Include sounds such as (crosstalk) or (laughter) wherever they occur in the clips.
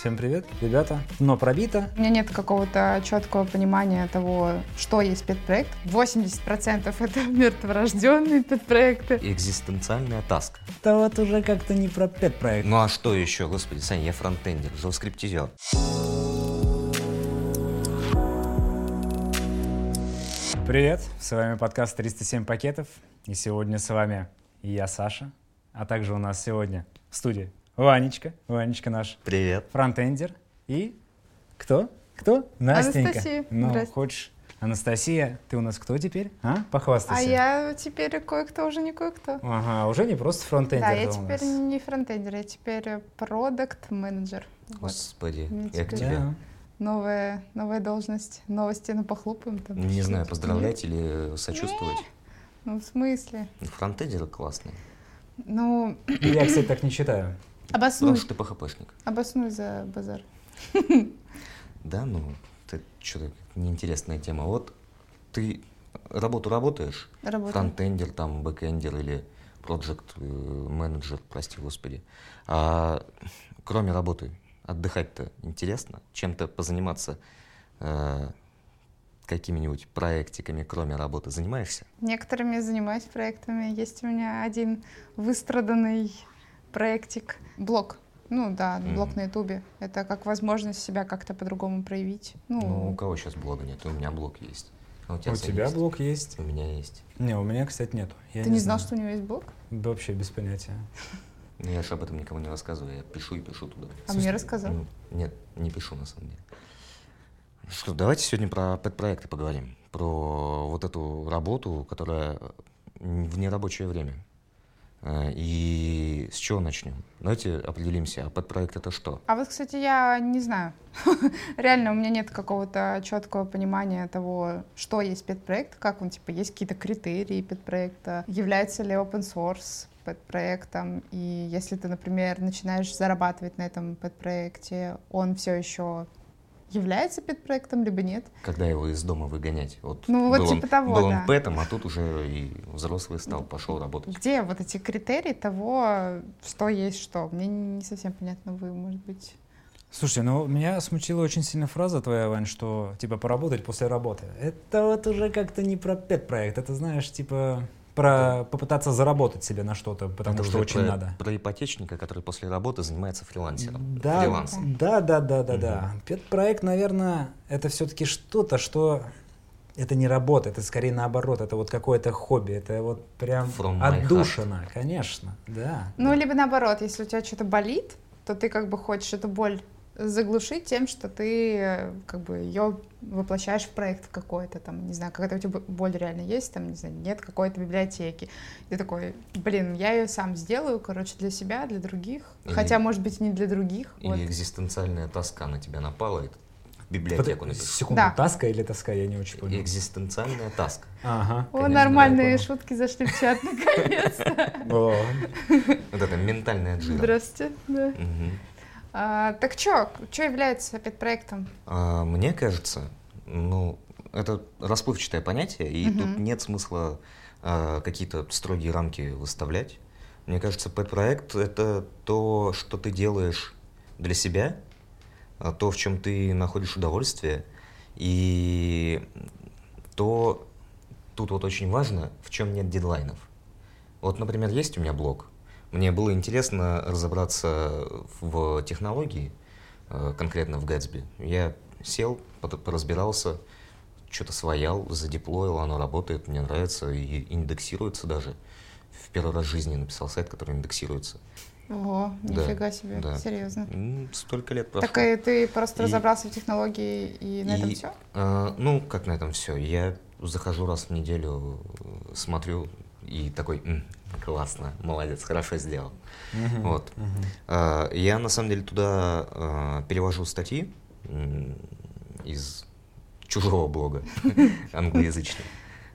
Всем привет, ребята. Но пробито. У меня нет какого-то четкого понимания того, что есть педпроект. 80% это (laughs) мертворожденные педпроекты. Экзистенциальная таска. Это вот уже как-то не про педпроект. Ну а что еще, господи, Саня, я фронтендер, JavaScript-тизер. Привет, с вами подкаст 307 пакетов. И сегодня с вами я, Саша, а также у нас сегодня в студии Ванечка. Ванечка наш Привет. фронтендер. И кто? Кто? Настенька. Анастасия. Ну, Здрасте. хочешь? Анастасия, ты у нас кто теперь? А? Похвастайся. А я теперь кое-кто уже не кое-кто. Ага, уже не просто фронтендер. Да, я теперь нас. не фронтендер, я теперь продукт менеджер Господи, Мне я к тебе. Да. Новая, новая должность. Новости на похлопаем там. Не знаю, Что-то. поздравлять или сочувствовать. Ну, в смысле? Фронтендеры классные. Ну, Я, (clears throat) кстати, так не считаю. Обоснуй, Потому что ты PHP-шник. обоснуй за базар. Да, ну, это что-то неинтересная тема. Вот ты работу работаешь, Работаю. фронтендер, там, бэкендер или project manager, прости господи. А кроме работы, отдыхать-то интересно? Чем-то позаниматься э, какими-нибудь проектиками, кроме работы, занимаешься? Некоторыми занимаюсь проектами. Есть у меня один выстраданный проектик. Блог. Ну да, блог на Ютубе. Это как возможность себя как-то по-другому проявить. Ну, Ну, у кого сейчас блога нет? У меня блог есть. А у тебя, У тебя есть? блог есть? У меня есть. Не, у меня, кстати, нету. Я ты не знал, знаю. что у него есть блог? Да Вообще без понятия. Но я же об этом никому не рассказываю. Я пишу и пишу туда. А мне рассказал. Ну, Нет, не пишу на самом деле. Что, давайте сегодня про пэт-проекты поговорим. Про вот эту работу, которая в нерабочее время. Э, И с чего начнем? Давайте определимся. А пэт-проект это что? А вот, кстати, я не знаю. (laughs) Реально, у меня нет какого-то четкого понимания того, что есть педпроект, как он, типа, есть какие-то критерии педпроекта, является ли open source педпроектом, и если ты, например, начинаешь зарабатывать на этом педпроекте, он все еще является педпроектом, либо нет. Когда его из дома выгонять? Вот Ну, вот был он, типа того, был да. он пэтом, а тут уже и взрослый стал, пошел работать. Где вот эти критерии того, что есть что? Мне не совсем понятно, вы, может быть... Слушай, ну меня смутила очень сильно фраза твоя, Вань, что типа поработать после работы. Это вот уже как-то не про пет-проект, это знаешь, типа про попытаться заработать себе на что-то, потому Это что очень про, надо. про ипотечника, который после работы занимается фрилансером. Да, Фрилансом. да, да, да, да, да. Пет-проект, наверное, это все-таки что-то, что это не работа, это скорее наоборот, это вот какое-то хобби, это вот прям From отдушина, конечно, да. Ну, либо наоборот, если у тебя что-то болит, то ты как бы хочешь эту боль заглушить тем, что ты э, как бы ее воплощаешь в проект какой-то, там, не знаю, какая-то у тебя боль реально есть, там, не знаю, нет какой-то библиотеки. Ты такой, блин, я ее сам сделаю, короче, для себя, для других. Или- Хотя, может быть, не для других. Или вот. экзистенциальная тоска на тебя напала, и ты библиотеку написал. Секунду, Да. таска или тоска, я не очень понял. Экзистенциальная таска. Ага. О, конечно, нормальные шутки зашли в чат, наконец-то. (laughs) Вот это ментальная джира. Здравствуйте. да. А, Так что, что является опять проектом? А, Мне кажется, ну, это расплывчатое понятие, и Мгм. тут нет смысла а, какие-то строгие рамки выставлять. Мне кажется, пэт-проект — это то, что ты делаешь для себя, а, то, в чем ты находишь удовольствие, и то, тут вот очень важно, в чем нет дедлайнов. Вот, например, есть у меня блог. Мне было интересно разобраться в технологии, э, конкретно в Gatsby. Я сел, поразбирался, что-то своял, задеплоил, оно работает, мне нравится и индексируется даже. В первый раз в жизни написал сайт, который индексируется. Ого, Да, нифига себе, да. серьезно. Столько лет прошло. Так и ты просто И- разобрался в технологии и на этом И, все? э, ну, как на этом все. Я захожу раз в неделю, э, смотрю и такой, «М, классно, молодец, хорошо сделал. мгм, Вот. А, Я на самом деле туда а, перевожу статьи из чужого блога, (laughs) англоязычного.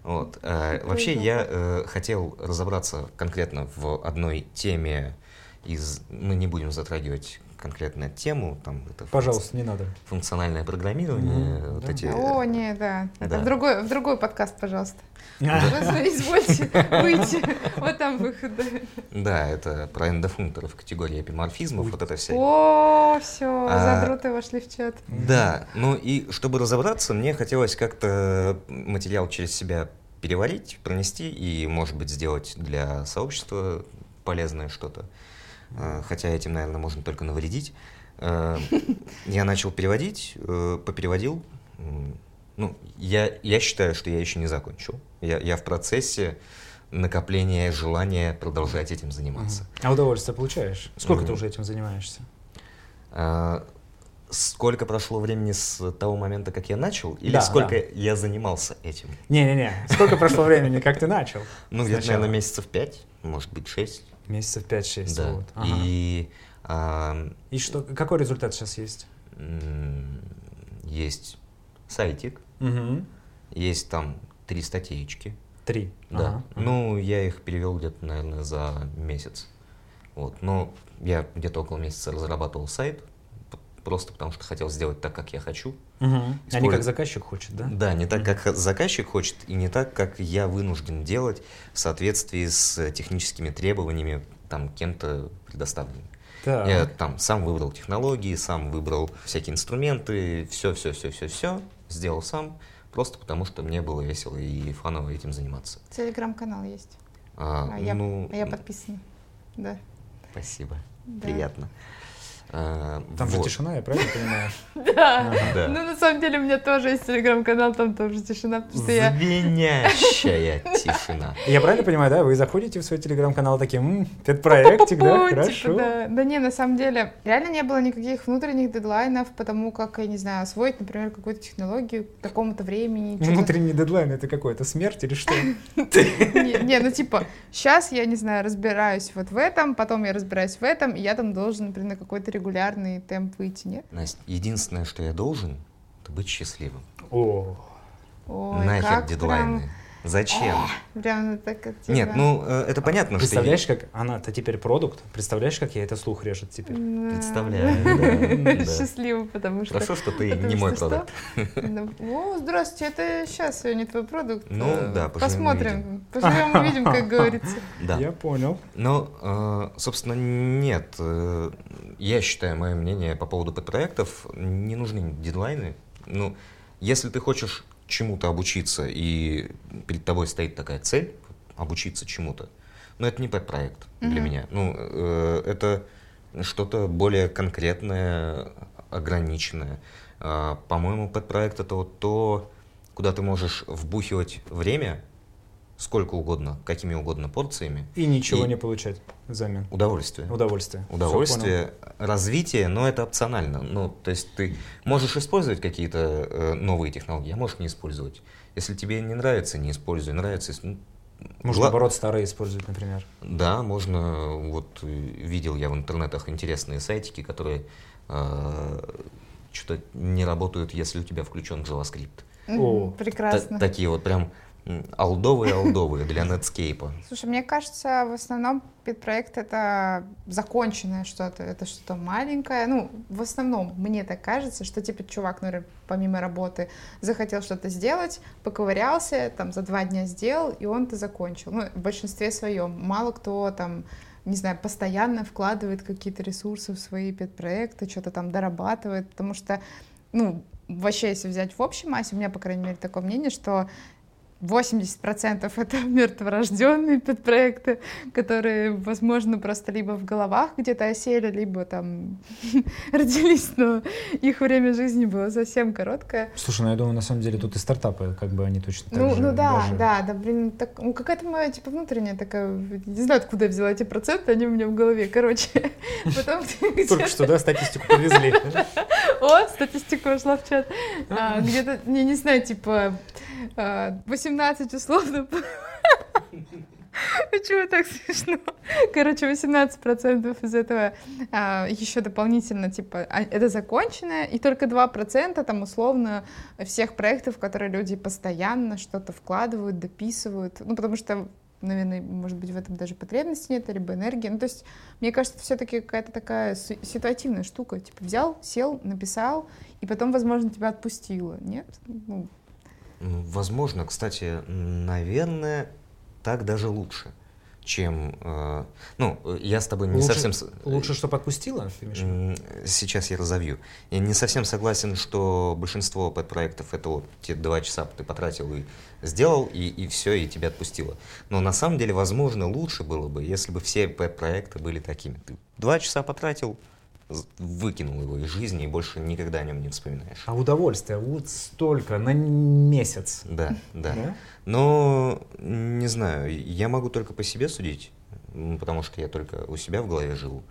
Вот. а, Вообще я э, хотел разобраться конкретно в одной теме из... Мы не будем затрагивать конкретно тему, там это Пожалуйста, не надо. функциональное программирование, Мгм, вот да. эти. О, не, да. Это Да. в другой, в другой подкаст, пожалуйста. (laughs) Извольте выйти. Вот там выход. да. Да, это про эндофункторов категории эпиморфизмов, вот это все. О, все, А, задруты вошли в чат. Да, ну и чтобы разобраться, мне хотелось как-то материал через себя переварить, пронести и, может быть, сделать для сообщества полезное что-то. Хотя этим, наверное, можно только навредить. А, Я начал переводить, э, попереводил. Ну, я, я считаю, что я еще не закончил. Я, я в процессе накопления желания продолжать этим заниматься. А удовольствие получаешь? Сколько ты Мгм. уже этим занимаешься? Сколько прошло времени с того момента, как я начал, или Да, сколько да. я занимался этим? Не-не-не, сколько прошло времени, как ты начал? Ну, где-то, наверное, месяцев пять, может быть, шесть. Месяцев 5-6. Да. вот. Ага. И а, И что, какой результат сейчас есть? есть сайтик, Мгм. есть там три статейки. Три. Да. Ага. Ну, я их перевел где-то, наверное, за месяц. Вот. Но я где-то около месяца разрабатывал сайт, просто потому что хотел сделать так, как я хочу. Мгм. А не как заказчик хочет, да? Да, не так, как заказчик хочет, и не так, как я вынужден делать в соответствии с техническими требованиями, там, кем-то предоставленными. Так. Я там сам выбрал технологии, сам выбрал всякие инструменты, все, все, все, все, все, сделал сам, просто потому что мне было весело и фаново этим заниматься. Телеграм-канал есть. А, А я, ну, а я подписана. Да. спасибо, Да. приятно. А, Там же вот. тишина, я правильно понимаю? (laughs) Да. Ну, на самом деле, у меня тоже есть телеграм-канал, там тоже тишина, потому что я... Звенящая (laughs) тишина. Я правильно понимаю, да? Вы заходите в свой телеграм-канал такие, «М, педпроектик, да? Типа, Хорошо. да. Не, на самом деле, реально не было никаких внутренних дедлайнов, потому как, я не знаю, освоить, например, какую-то технологию к такому-то времени. Внутренний дедлайн это какой-то смерть или что? (laughs) Не, не, ну типа, сейчас я, не знаю, разбираюсь вот в этом, потом я разбираюсь в этом, и я там должен, например, на какой-то регулярный темп выйти, нет? Настя, единственное, что я должен, это быть счастливым. О, Ой, Нахер как дедлайны. Зачем? Прям, так от Нет, тебя. ну э, это понятно, что я- представляешь, как она-то теперь продукт? Представляешь, как я это слух режет теперь? Да. представляю. (laughs) Счастливо, потому что... Хорошо, что ты (laughs) потому не мой что продукт. что? Ну, О, здравствуйте, это сейчас не твой продукт. Ну, Э, да, Посмотрим, поживем увидим, как (laughs) говорится. Да. Я понял. Но, э, собственно, нет. Я считаю, мое мнение по поводу подпроектов, не нужны дедлайны. Ну, если ты хочешь чему-то обучиться, и перед тобой стоит такая цель, обучиться чему-то, но это не подпроект для Мгм. меня. Ну, э, это что-то более конкретное, ограниченное. А, По-моему, подпроект это вот то, куда ты можешь вбухивать время сколько угодно, какими угодно порциями, И ничего И- не получать взамен. удовольствие. Удовольствие. Удовольствие, развитие, но это опционально. Ну, то есть ты можешь использовать какие-то э, новые технологии, а можешь не использовать. Если тебе не нравится, не используй. Нравится, если- ну. Можно, гла- наоборот, старые использовать, например. Да, можно. Вот э, видел я в интернетах интересные сайтики, которые что-то не работают, если у тебя включен JavaScript. О, Прекрасно. такие вот прям алдовые-алдовые для Netscape. Слушай, мне кажется, в основном педпроект это законченное что-то, это что-то маленькое. Ну, в основном, мне так кажется, что типа чувак, например, помимо работы захотел что-то сделать, поковырялся, там за два дня сделал, и он это закончил. Ну, в большинстве своем. Мало кто там не знаю, постоянно вкладывает какие-то ресурсы в свои педпроекты, что-то там дорабатывает, потому что, ну, вообще, если взять в общей массе, у меня, по крайней мере, такое мнение, что 80% это (laughs) мертворожденные подпроекты, которые, возможно, просто либо в головах где-то осели, либо там (laughs) родились, но их время жизни было совсем короткое. Слушай, ну я думаю, на самом деле тут и стартапы, как бы они точно так Ну, же ну да, даже- да, да, блин, так, ну какая-то моя, типа, внутренняя такая, не знаю, откуда я взяла эти проценты, они у меня в голове, короче. (laughs) Потом Только что, да, статистику повезли. О, статистика вошла в чат. А, где-то, не, знаю, типа а, 18 условно. (laughs) Почему так смешно? Короче, 18% из этого а, еще дополнительно, типа, а, это законченное, и только 2% там условно всех проектов, в которые люди постоянно что-то вкладывают, дописывают. Ну, потому что наверное, может быть, в этом даже потребности нет, либо энергии. Ну, то есть, мне кажется, это все-таки какая-то такая ситуативная штука. Типа взял, сел, написал, и потом, возможно, тебя отпустило. Нет? Ну. Возможно, кстати, наверное, так даже лучше чем... Э, ну, я с тобой не лучше, совсем... Лучше, что подпустила? Сейчас я разовью. Я не совсем согласен, что большинство подпроектов это вот те два часа ты потратил и сделал, и, и все, и тебя отпустило. Но на самом деле, возможно, лучше было бы, если бы все проекты были такими. Ты два часа потратил, выкинул его из жизни и больше никогда о нем не вспоминаешь. А удовольствие вот столько на месяц. Да, да. да? Но не знаю, я могу только по себе судить, потому что я только у себя в голове живу.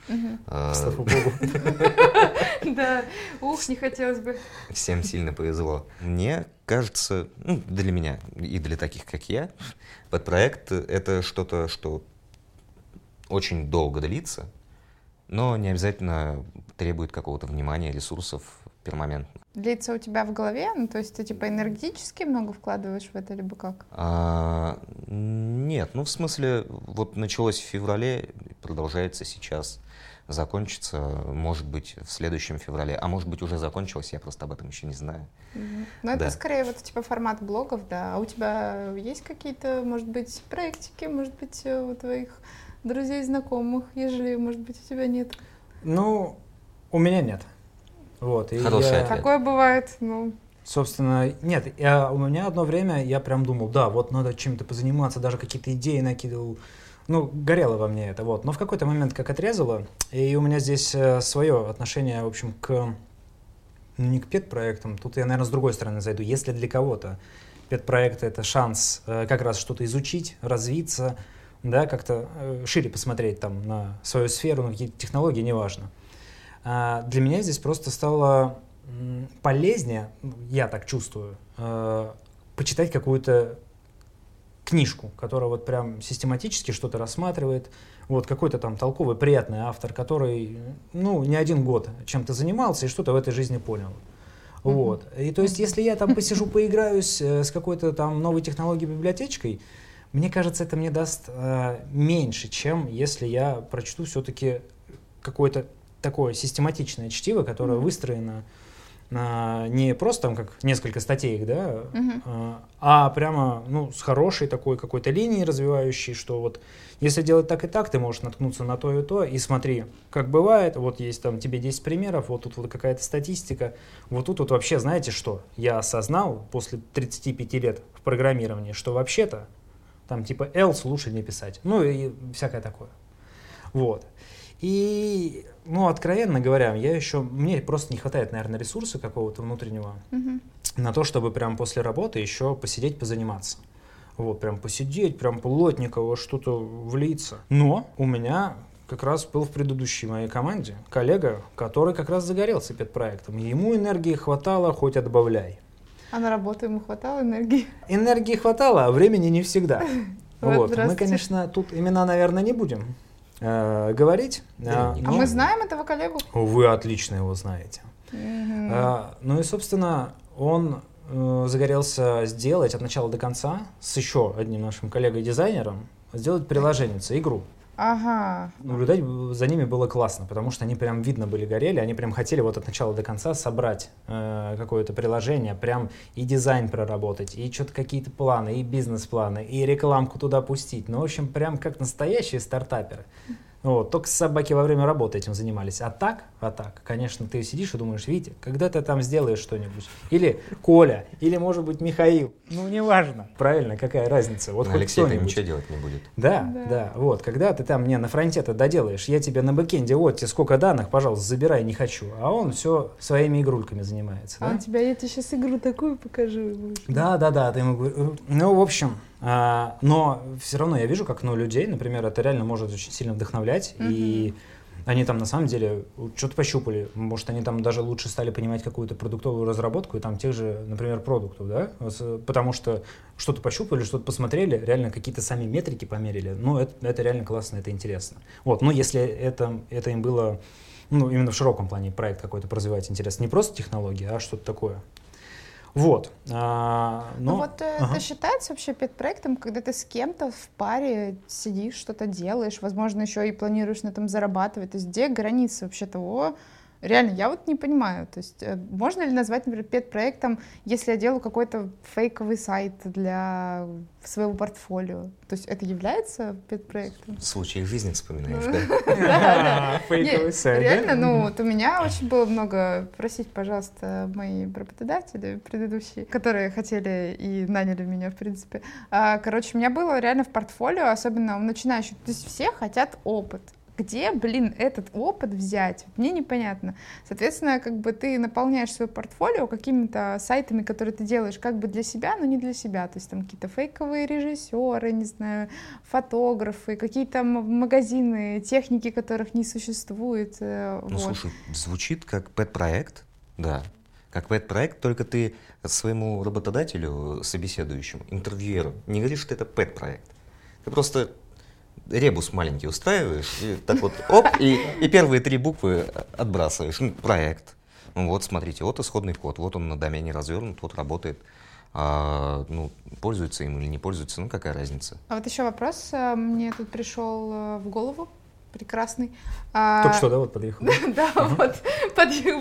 А, Слава богу. (laughs) Да, ух, не хотелось бы. Всем сильно повезло. Мне кажется, ну, для меня и для таких, как я, подпроект — это что-то, что очень долго длится, но не обязательно требует какого-то внимания, ресурсов перманентно. Длится у тебя в голове? Ну, то есть ты типа энергетически много вкладываешь в это, либо как? А, нет, ну в смысле, вот началось в феврале, продолжается сейчас, закончится, может быть, в следующем феврале, а может быть, уже закончилось, я просто об этом еще не знаю. Угу. Ну, это да. скорее вот типа формат блогов, да. А у тебя есть какие-то, может быть, проектики, может быть, э, у твоих друзей, знакомых, ежели, может быть, у тебя нет? Ну, у меня нет. Вот, и Хороший я... ответ. Такое бывает, ну... Собственно, нет, я, у меня одно время я прям думал, да, вот надо чем-то позаниматься, даже какие-то идеи накидывал. Ну, горело во мне это, вот. Но в какой-то момент как отрезало, и у меня здесь э, свое отношение, в общем, к, ну, не к пет-проектам, тут я, наверное, с другой стороны зайду. Если для кого-то пет-проект — это шанс э, как раз что-то изучить, развиться, да, как-то э, шире посмотреть там на свою сферу, на какие-то технологии, неважно. А для меня здесь просто стало полезнее, я так чувствую, э, почитать какую-то книжку, которая вот прям систематически что-то рассматривает, вот какой-то там толковый, приятный автор, который, ну, не один год чем-то занимался и что-то в этой жизни понял. Вот. И то есть, если я там посижу, поиграюсь э, с какой-то там новой технологией, библиотечкой, мне кажется, это мне даст э, меньше, чем если я прочту все-таки какое-то такое систематичное чтиво, которое mm-hmm. выстроено э, не просто там как несколько статей, да, mm-hmm. э, а прямо ну, с хорошей такой какой-то линией развивающей, что вот если делать так и так, ты можешь наткнуться на то и то, и смотри, как бывает, вот есть там тебе 10 примеров, вот тут вот какая-то статистика, вот тут вот вообще знаете что, я осознал после 35 лет в программировании, что вообще-то там типа else лучше не писать. Ну и всякое такое. Вот. И, ну, откровенно говоря, я еще, мне просто не хватает, наверное, ресурса какого-то внутреннего mm-hmm. на то, чтобы прям после работы еще посидеть, позаниматься. Вот, прям посидеть, прям плотниково что-то влиться. Но у меня как раз был в предыдущей моей команде коллега, который как раз загорелся перед проектом. Ему энергии хватало, хоть отбавляй. А на работу ему хватало энергии? Энергии хватало, а времени не всегда. (laughs) Вот. Мы, конечно, тут имена, наверное, не будем э, говорить. А, а мы знаем этого коллегу? Вы отлично его знаете. А, ну и, собственно, он э, загорелся сделать от начала до конца с еще одним нашим коллегой-дизайнером, сделать приложение, игру. Ага. Наблюдать за ними было классно, потому что они прям видно были горели, они прям хотели вот от начала до конца собрать э, какое-то приложение, прям и дизайн проработать, и что-то какие-то планы, и бизнес-планы, и рекламку туда пустить. Ну, в общем, прям как настоящие стартаперы. Вот, только собаки во время работы этим занимались. А так, а так, конечно, ты сидишь и думаешь, Витя, когда ты там сделаешь что-нибудь? Или Коля, или, может быть, Михаил. Ну, неважно. Правильно, какая разница? Вот хоть Алексей кто ничего делать не будет. Да, да, да. Вот, когда ты там мне на фронте-то доделаешь, я тебе на бэкенде, вот тебе сколько данных, пожалуйста, забирай, не хочу. А он все своими игрульками занимается. А да? у тебя, я тебе сейчас игру такую покажу. Да, да, да, ты ему говоришь. Ну, в общем, но все равно я вижу, как ну, людей, например, это реально может очень сильно вдохновлять. Mm-hmm. И они там на самом деле что-то пощупали. Может, они там даже лучше стали понимать какую-то продуктовую разработку и там тех же, например, продуктов, да? Потому что что-то пощупали, что-то посмотрели, реально какие-то сами метрики померили. Ну, это, это реально классно, это интересно. Вот, но если это, это им было, ну, именно в широком плане проект какой-то развивать интерес, не просто технологии, а что-то такое. Вот. А, но... Ну вот э, Ага. это считается вообще пет-проектом, когда ты с кем-то в паре сидишь, что-то делаешь, возможно, еще и планируешь на этом зарабатывать. То есть где граница вообще того? Реально, я вот не понимаю. То есть э, можно ли назвать, например, пет-проектом, если я делаю какой-то фейковый сайт для своего портфолио? То есть это является пет-проектом? Случаи из жизни вспоминаешь, да? (laughs) Да-да-да. (laughs) Фейковый сайт? Реально, ну вот у меня очень было много, просить, пожалуйста, мои работодатели предыдущие, которые хотели и наняли меня, в принципе. А, Короче, у меня было реально в портфолио, особенно у начинающих, то есть все хотят опыт. Где, блин, этот опыт взять? Мне непонятно. Соответственно, как бы ты наполняешь свое портфолио какими-то сайтами, которые ты делаешь как бы для себя, но не для себя. То есть там какие-то фейковые режиссеры, не знаю, фотографы, какие-то магазины, техники, которых не существует. э, Ну, вот. слушай, звучит как пэт-проект, да. Как пэт-проект, только ты своему работодателю, собеседующему, интервьюеру, не говоришь, что это пэт-проект. Ты просто ребус маленький устраиваешь, и так вот, оп, и, и первые три буквы отбрасываешь. Ну, проект. Ну вот, смотрите, вот исходный код, вот он на домене развернут, вот работает. А, ну, пользуется им или не пользуется, ну какая разница? А вот еще вопрос э, мне тут пришел э, в голову. Прекрасный. А, Только что, да, вот подъехал? (laughs) Да, вот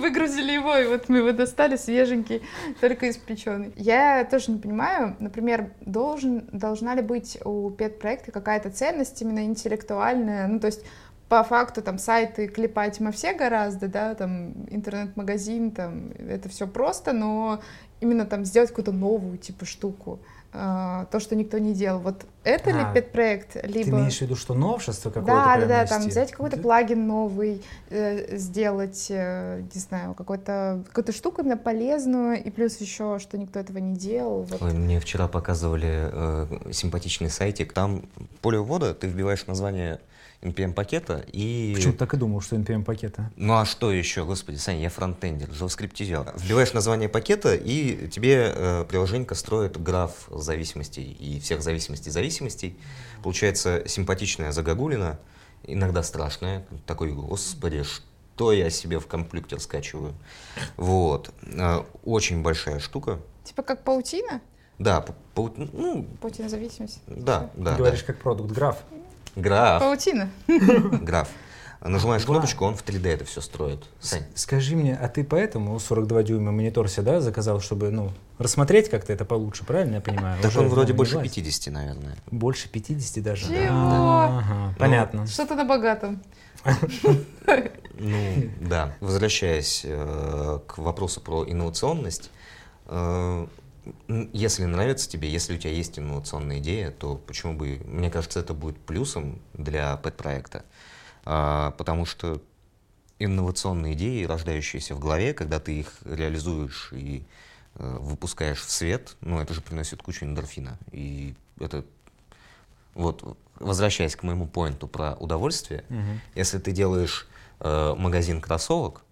выгрузили его, и вот мы его достали свеженький, только испеченный. Я тоже не понимаю, например, должен, должна ли быть у пет-проекта какая-то ценность именно интеллектуальная, ну то есть по факту там сайты клепать мы все гораздо, да, там интернет-магазин, там это все просто, но именно там сделать какую-то новую типа штуку, то, что никто не делал. Вот это ли А, пет-проект, Ты либо... имеешь в виду, что новшество какое-то Да, да, да, там взять какой-то Да. плагин новый, э, сделать, э, не знаю, какой-то, какую-то штуку именно полезную, и плюс еще, что никто этого не делал. вот. Ой, мне вчера показывали э, симпатичный сайтик. Там поле ввода, ты вбиваешь название NPM-пакета и... Почему так и думал, что NPM пакета? Ну а что еще, господи, Саня, я фронтендер, JavaScript. Вбиваешь название пакета, и тебе э, приложение строит граф зависимостей и всех зависимостей зависимостей. Получается симпатичная загогулина, иногда страшная. Такой, господи, что я себе в комплюктер скачиваю. Вот. Э, Очень большая штука. Типа как паутина? Да, по- пау- ну, Паутина зависимости. да, да, Ты говоришь, да. как продукт, граф. Граф, Паутина. (laughs) граф. Нажимаешь Граф. кнопочку, он в 3D это все строит. Сань, Скажи мне, а ты поэтому 42 дюйма монитор сюда заказал, чтобы, ну, рассмотреть как-то это получше, правильно я понимаю? так Уже, он вроде ну, больше не влазит. 50, наверное. Больше 50 даже? Чего? Ага, понятно. (laughs) Что-то на богатом. (laughs) Ну, да. Возвращаясь э, к вопросу про инновационность, э, если нравится тебе, если у тебя есть инновационная идея, то почему бы, мне кажется, это будет плюсом для пэт-проекта, А, потому что инновационные идеи, рождающиеся в голове, когда ты их реализуешь и э, выпускаешь в свет, ну, это же приносит кучу эндорфина. И это вот, возвращаясь к моему поинту про удовольствие, Мгм. если ты делаешь э, магазин кроссовок,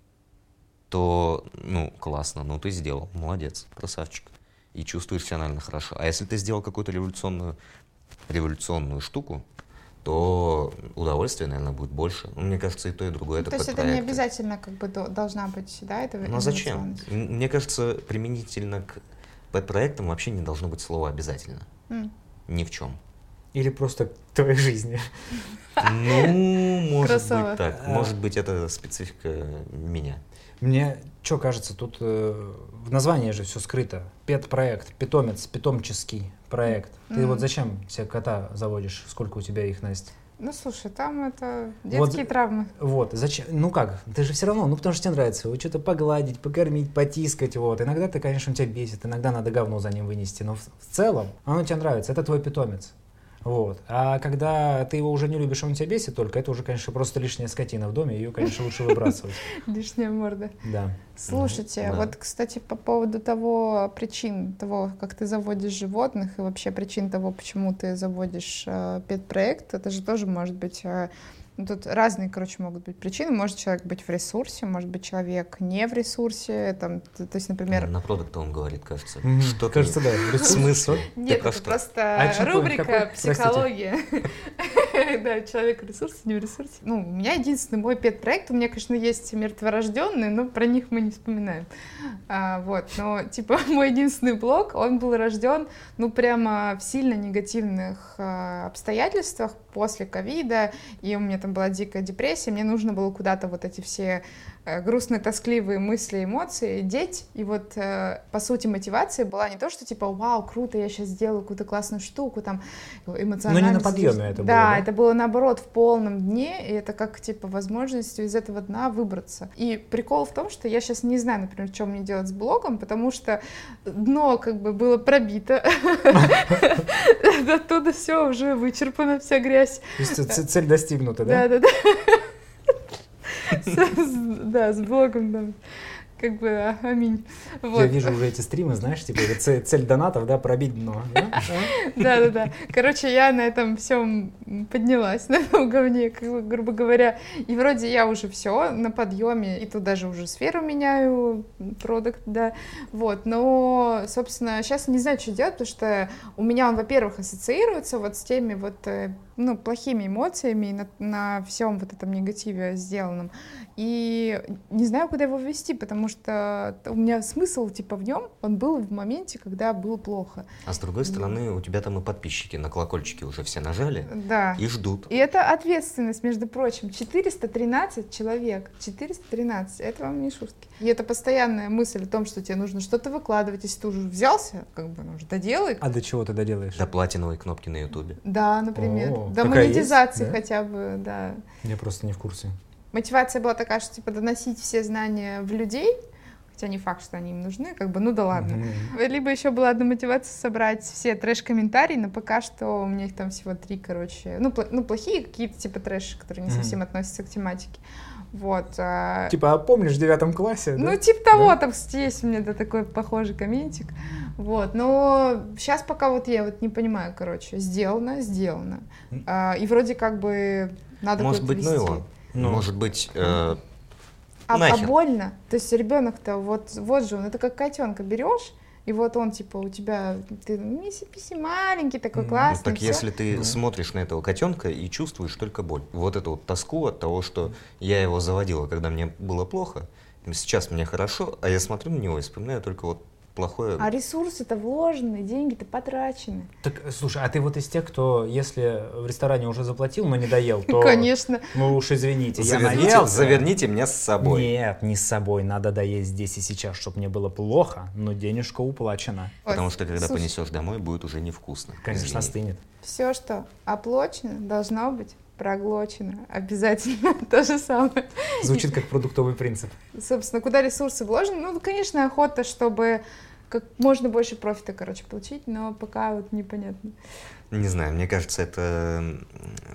то, ну, классно, ну, ты сделал, молодец, красавчик. И чувствуешь себя, наверное, хорошо. А если ты сделал какую-то революционную, революционную штуку, то удовольствия, наверное, будет больше. Ну, мне кажется, и то, и другое. Ну, это то есть это не пэт-проекты. обязательно как бы до- должна быть, да, это Ну, а зачем? Мне кажется, применительно к пэт-проектам вообще не должно быть слова «обязательно». М. Ни в чем. Или просто к твоей жизни. Ну, может Красава. быть так. Может быть, это специфика меня. Мне что кажется, тут э, в названии же все скрыто. Пет-проект, питомец, питомческий проект. Ты Мгм. вот зачем себе кота заводишь? Сколько у тебя их, Настя? Ну, слушай, там это Вот детские травмы. Вот, зачем? Ну как? Ты же все равно, ну потому что тебе нравится его что-то погладить, покормить, потискать, вот. Иногда ты, конечно, он тебя бесит, иногда надо говно за ним вынести, но в, в целом оно тебе нравится, это твой питомец. Вот. А когда ты его уже не любишь, он тебя бесит только, это уже, конечно, просто лишняя скотина в доме, ее, конечно, лучше выбрасывать. (laughs) Лишняя морда. Да. Слушайте, да. вот, кстати, по поводу того причин того, как ты заводишь животных и вообще причин того, почему ты заводишь э, пет-проект, это же тоже может быть э, Ну, тут разные, короче, могут быть причины. Может человек быть в ресурсе, может быть человек не в ресурсе. Там, то, то есть, например... На продукт он говорит, кажется. Мгм. Что Кажется, да. (laughs) Смысл? Нет, это что? просто А рубрика какой? Психология. (laughs) Да, человек в ресурсе, не в ресурсе. Ну, у меня единственный мой пет-проект, у меня, конечно, есть мертворожденные, но про них мы не вспоминаем. А, вот, но, типа, (laughs) мой единственный блог, он был рожден, ну, прямо в сильно негативных а, обстоятельствах после ковида, и у меня там была дикая депрессия, мне нужно было куда-то вот эти все грустные, тоскливые мысли, эмоции деть, и вот, э, по сути, мотивация была не то, что, типа, вау, круто, я сейчас сделаю какую-то классную штуку, там, эмоционально... Но не на подъеме это было, Да, да? это было, наоборот, в полном дне, и это как, типа, возможность из этого дна выбраться. И прикол в том, что я сейчас не знаю, например, что мне делать с блогом, потому что дно, как бы, было пробито, (laughs) оттуда все уже вычерпано, вся грязь. Цель достигнута, да? Да, да, да. (laughs) Да, с блогом, да. Как бы, а, аминь. Я Вот. вижу уже эти стримы, знаешь, типа цель, цель донатов, да, пробить дно. да? (laughs) Да, да, да. Короче, я на этом всем поднялась, (laughs) на этом говне, грубо говоря. И вроде я уже все на подъеме, и тут даже уже сферу меняю, продукт, да. Вот, но, собственно, сейчас не знаю, что делать, потому что у меня он, во-первых, ассоциируется вот с теми вот, э, ну, плохими эмоциями на, на всем вот этом негативе сделанном. И не знаю, куда его ввести, потому что у меня смысл, типа, в нем, он был в моменте, когда было плохо. А с другой стороны, у тебя там и подписчики на колокольчики уже все нажали Да. и ждут. И это ответственность, между прочим. 413 человек. 413. Это вам не шутки. И это постоянная мысль о том, что тебе нужно что-то выкладывать. Если ты уже взялся, как бы, ну, доделай. А до чего ты доделаешь? До платиновой кнопки на ютубе. Да, например. О, До такая есть, монетизации да? хотя бы, да. Я просто не в курсе. Мотивация была такая, что, типа, доносить все знания в людей, хотя не факт, что они им нужны, как бы, ну да ладно. Мгм. Либо еще была одна мотивация собрать все трэш-комментарии, но пока что у меня их там всего три, короче. Ну, пла- ну плохие какие-то типа трэш, которые не Мгм. совсем относятся к тематике. Вот. а, Типа, а помнишь в девятом классе? Ну, да? типа того, Да? там кстати, есть у меня да, такой похожий комментик. Вот. Но сейчас пока вот я вот не понимаю, короче, сделано, сделано. М. А, и вроде как бы надо Может быть, ну вести. его. Ну. Может быть, э, А, а Нахер. больно. То есть ребенок-то вот, вот же он, это как котенка берешь, и вот он типа у тебя, ты миси-писи маленький, такой ну, классный. так всё. если ты Ну. смотришь на этого котенка и чувствуешь только боль. Вот эту вот тоску от того, что я его заводила, когда мне было плохо, сейчас мне хорошо, а я смотрю на него и вспоминаю только вот плохое. А ресурсы-то вложены, деньги-то потрачены. Так, слушай, а ты вот из тех, кто, если в ресторане уже заплатил, но не доел, (laughs) то... Конечно. Ну уж извините, я Заверните, наелся. заверните меня с собой. Нет, не с собой. Надо доесть здесь и сейчас, чтобы мне было плохо, но денежка уплачена. Потому что когда Слушай, понесешь домой, будет уже невкусно. Конечно, остынет. Все, что оплачено, должно быть проглочено. Обязательно (laughs) то же самое. Звучит как продуктовый принцип. Собственно, куда ресурсы вложены? Ну, конечно, охота, чтобы как можно больше профита, короче, получить, но пока вот непонятно. Не знаю, мне кажется, это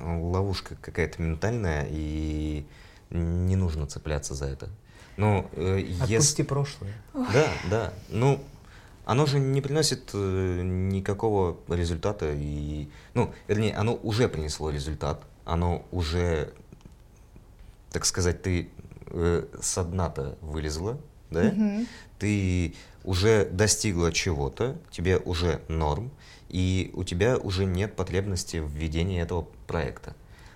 ловушка какая-то ментальная, и не нужно цепляться за это. Ну, э, Отпусти если... прошлое. Да, да. Ну, оно же не приносит э, никакого результата, и... Ну, вернее, оно уже принесло результат, оно уже, так сказать, ты э, со дна-то вылезла, да? Мгм. ты уже достигла чего-то, тебе уже норм, и у тебя уже нет потребности в ведении этого проекта.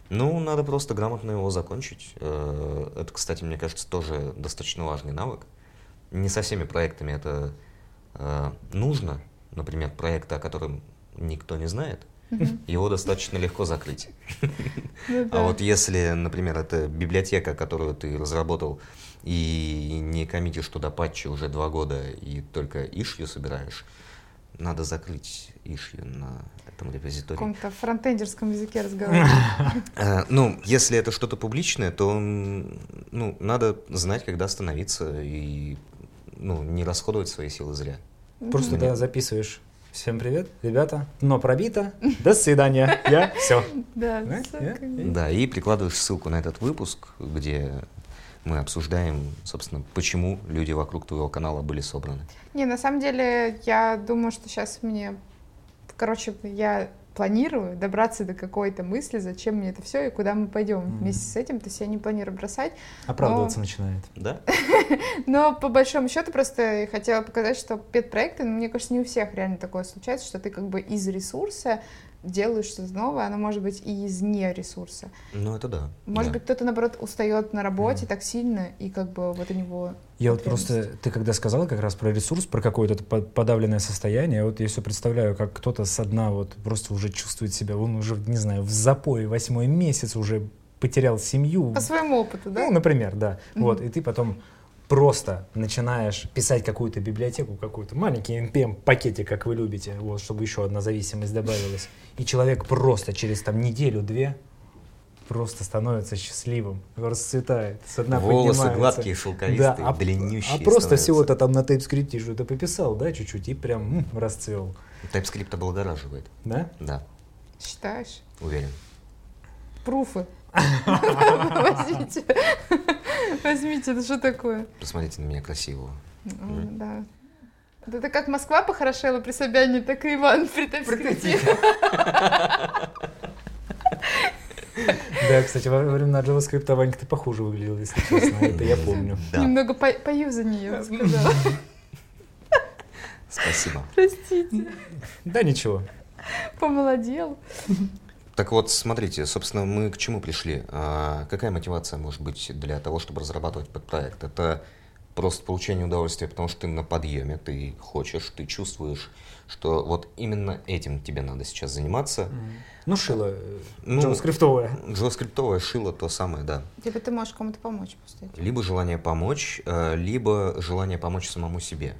Ну, надо просто грамотно его закончить. Э, Это, кстати, мне кажется, тоже достаточно важный навык. Не со всеми проектами это э, нужно. Например, проект, о котором никто не знает. Его достаточно легко закрыть. Ну А вот если, например, это библиотека, которую ты разработал, и не коммитишь туда патчи уже два года, и только ишью собираешь, надо закрыть ишью на этом В репозитории. каком-то фронтендерском языке разговаривать. Э, Ну, если это что-то публичное, то ну, надо знать, когда остановиться и ну, не расходовать свои силы зря. Просто да, записываешь. Всем привет, ребята. Дно пробито. До свидания. Я (laughs) все. Да. Да, и прикладываешь ссылку на этот выпуск, где мы обсуждаем, собственно, почему люди вокруг твоего канала были собраны. Не, на самом деле, я думаю, что сейчас мне... Короче, я планирую добраться до какой-то мысли, зачем мне это все и куда мы пойдем. Мгм. Вместе с этим, то есть я не планирую бросать. Оправдываться Но- начинает. Да? (laughs) Но по большому счету просто хотела показать, что пет-проекты, ну, мне кажется, не у всех реально такое случается, что ты как бы из ресурса делаешь что-то новое, оно может быть и из не ресурса. Ну, это да. Может да. быть, кто-то, наоборот, устает на работе Мгм. так сильно, и как бы вот у него... Я вот просто, ты когда сказала как раз про ресурс, про какое-то подавленное состояние, вот я все представляю, как кто-то со дна вот просто уже чувствует себя, он уже, не знаю, в запое восьмой месяц уже потерял семью. По своему опыту, да? Ну, например, да. Мгм. Вот, и ты потом просто начинаешь писать какую-то библиотеку, какую-то маленький NPM пакетик, как вы любите, вот, чтобы еще одна зависимость добавилась. И человек просто через там неделю-две просто становится счастливым, расцветает, с дна Волосы гладкие, шелковистые, а, длиннющие. а просто всего-то там на TypeScript что-то пописал, да, чуть-чуть, и прям м, расцвел. TypeScript облагораживает. Да? Да, Считаешь? уверен. Пруфы. (laughs) Возьмите. (laughs) Возьмите, это что такое? Посмотрите на меня красивого. Да. Это как Москва похорошела при Собяне, так и Иван при TypeScript. (laughs) Да, кстати, во времена JavaScript Ванька ты похуже выглядел, если честно, это я помню. Немного по- поюзаннее, я бы сказала. спасибо. Простите, Да ничего. помолодел. Так вот, смотрите, собственно, мы к чему пришли? А, какая мотивация может быть для того, чтобы разрабатывать подпроект? Это просто получение удовольствия, потому что ты на подъеме, ты хочешь, ты чувствуешь, что вот именно этим тебе надо сейчас заниматься. Ну, шило э, Ну, JavaScript-овое. JavaScript шило то самое, да. Типа ты можешь кому-то помочь просто. Либо желание помочь, э, либо желание помочь самому себе.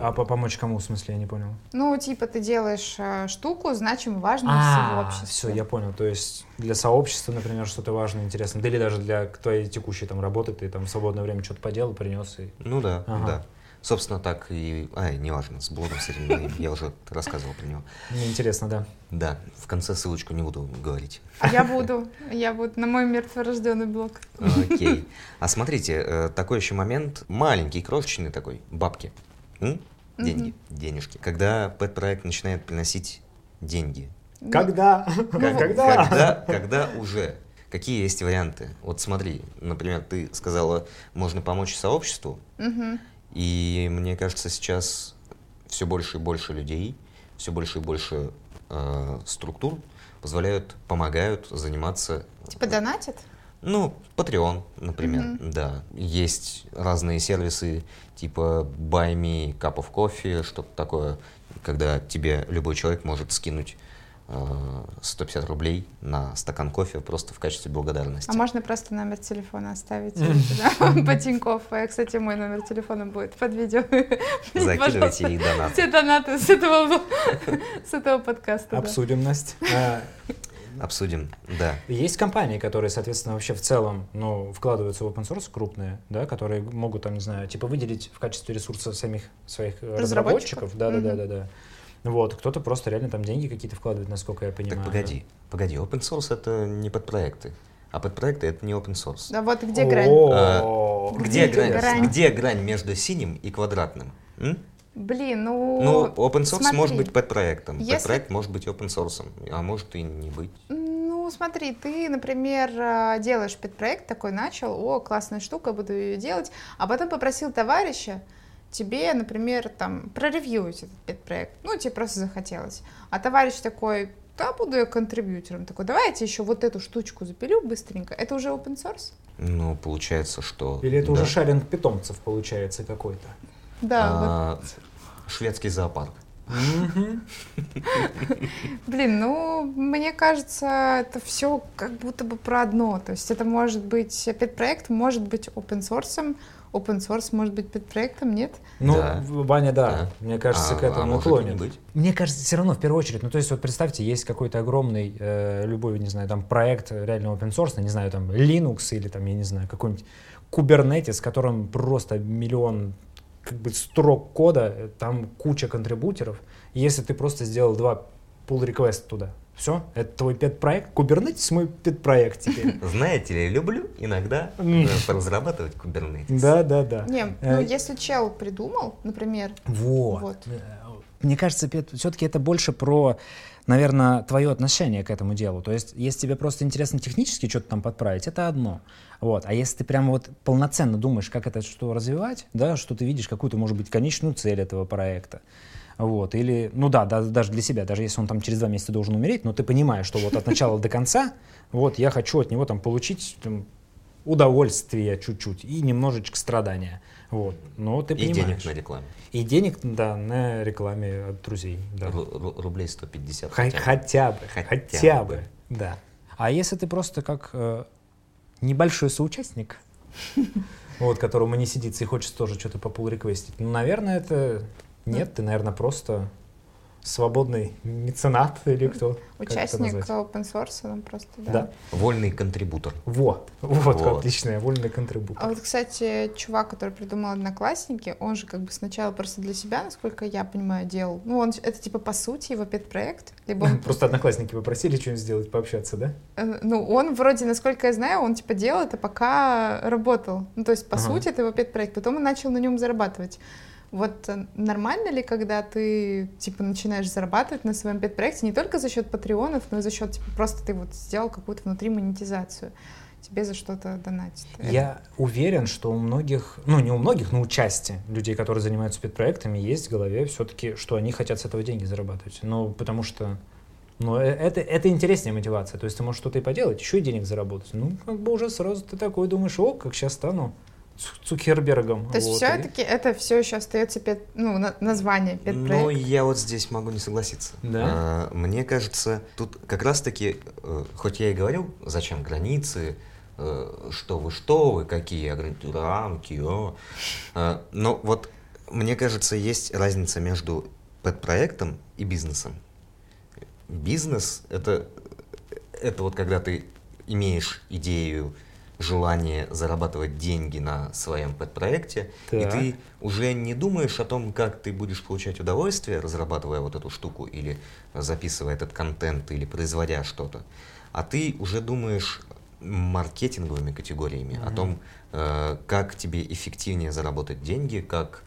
А по- помочь кому, в смысле, я не понял. Ну, типа ты делаешь э, штуку, значимую, важную А, общества. все, я понял. То есть для сообщества, например, что-то важное, интересное. Да или даже для твоей текущей там работы, ты там в свободное время что-то поделал, принес и... Ну да, Ага. да. Собственно, так и... Ай, неважно, с блогом с этим я уже рассказывал про него. Мне интересно, да. Да, в конце ссылочку не буду говорить. Я буду, я буду на мой мертворожденный блог. Окей. А смотрите, э, такой еще момент, маленький, крошечный такой, бабки. М? Деньги, денежки. Когда пэт-проект начинает приносить деньги. Когда? Как- Когда? Когда, когда уже? Какие есть варианты? Вот смотри, например, ты сказала, можно помочь сообществу, Мгм. и мне кажется, сейчас все больше и больше людей, все больше и больше э, структур позволяют, помогают заниматься Типа донатят? Ну, Patreon, например, да. Есть разные сервисы типа Buy Me Cup of Coffee, что-то такое, когда тебе любой человек может скинуть э, 150 рублей на стакан кофе просто в качестве благодарности. А можно просто номер телефона оставить (laughs) по Тинькофф. А, Кстати, мой номер телефона будет под видео. (laughs) Закидывайте Пожалуйста, ей донат. Все донаты с этого, (laughs) с этого подкаста. Обсудим, Настя. А, Обсудим, да. Есть компании, которые, соответственно, вообще в целом, ну, вкладываются в open source крупные, да, которые могут, там, не знаю, типа выделить в качестве ресурса самих своих Разработчиков? разработчиков. Да, да, да, да, да. Вот, кто-то просто реально там деньги какие-то вкладывает, насколько я понимаю. Так погоди, погоди, open source это не подпроекты, а подпроекты это не open source. Да вот где грань? О, Где Где грань, грань? где грань между синим и квадратным? М? Блин, ну... Ну, open source смотри. может быть подпроектом, Если- подпроект может быть open source, а может и не быть. Ну, смотри, ты, например, э, делаешь пет-проект, такой начал, о, классная штука, буду ее делать, а потом попросил товарища тебе, например, там, проревьюить этот пет-проект, ну, тебе просто захотелось. А товарищ такой, да, буду я контрибьютором, такой, давайте еще вот эту штучку запилю быстренько. Это уже open source? Ну, получается, что... Или это да. уже шаринг питомцев получается какой-то. Да, А, Шведский зоопарк. (laughs) Блин, ну, мне кажется, это все как будто бы про одно. То есть это может быть, пет-проект может быть open source, open source может быть пет-проектом, нет? Ну, Да. Ваня, да, Да. мне кажется, А- к этому а может и клонит. не быть. Мне кажется, все равно в первую очередь, ну то есть вот представьте, есть какой-то огромный, э, любой, не знаю, там проект реально open source, не знаю, там Linux или там, я не знаю, какой-нибудь Kubernetes, с которым просто миллион как бы строк кода, э, там куча контрибуторов. Если ты просто сделал два pull request туда, все, это твой пет-проект. Kubernetes мой пет-проект теперь. (laughs) Знаете ли, люблю иногда М. э, поразрабатывать Kubernetes. Да, да, да. Не, ну Э, если чел придумал, например, Вот. Мне кажется, все-таки это больше про, наверное, твое отношение к этому делу. То есть, если тебе просто интересно технически что-то там подправить, это одно. Вот. А если ты прямо вот полноценно думаешь, как это что развивать, да, что ты видишь какую-то, может быть, конечную цель этого проекта, вот, или, ну да, да, даже для себя, даже если он там через два месяца должен умереть, но ты понимаешь, что вот от начала до конца, вот, я хочу от него там получить там, удовольствие чуть-чуть и немножечко страдания. Вот. Но ты и понимаешь. денег на рекламе. И денег, да, на рекламе от друзей. Да. Ру- рублей 150. Хотя, хотя бы. Хотя, хотя бы. бы. Да. А если ты просто как э, небольшой соучастник, (laughs) вот, которому не сидится и хочется тоже что-то по пул реквестить, ну, наверное, это нет, ты, наверное, просто свободный меценат или кто? Участник open source, он просто, да. да. Вольный контрибутор. Во, вот, вот. отличное, вольный контрибутор. А вот, кстати, чувак, который придумал Одноклассники, он же как бы сначала просто для себя, насколько я понимаю, делал. Ну, он, это типа по сути его пет-проект. Либо он... (laughs) Просто Одноклассники попросили что-нибудь сделать, пообщаться, да? Э, ну, он вроде, насколько я знаю, он типа делал это пока работал. Ну, то есть, по ага. сути, это его пет-проект. Потом он начал на нем зарабатывать. Вот нормально ли, когда ты, типа, начинаешь зарабатывать на своем пет-проекте не только за счет патреонов, но и за счет, типа, просто ты вот сделал какую-то внутри монетизацию? тебе за что-то донатят. Я уверен, что у многих, ну не у многих, но у части людей, которые занимаются пет-проектами, есть в голове все-таки, что они хотят с этого деньги зарабатывать. Ну, потому что ну, э, это, это интереснее мотивация. То есть ты можешь что-то и поделать, еще и денег заработать. Ну, как бы уже сразу ты такой думаешь, о, как сейчас стану Цукербергом. То есть вот, все-таки и... это все еще остается пет, ну, на, название педпроект? Ну, я вот здесь могу не согласиться. Да? А, мне кажется, тут как раз-таки, э, хоть я и говорил, зачем границы, э, что вы, что вы, какие рамки, о, а, но вот мне кажется, есть разница между пэт-проектом и бизнесом. Бизнес — это, это вот когда ты имеешь идею, желание зарабатывать деньги на своем подпроекте, так. и ты уже не думаешь о том, как ты будешь получать удовольствие, разрабатывая вот эту штуку, или записывая этот контент, или производя что-то, а ты уже думаешь маркетинговыми категориями, mm-hmm. о том, э, как тебе эффективнее заработать деньги, как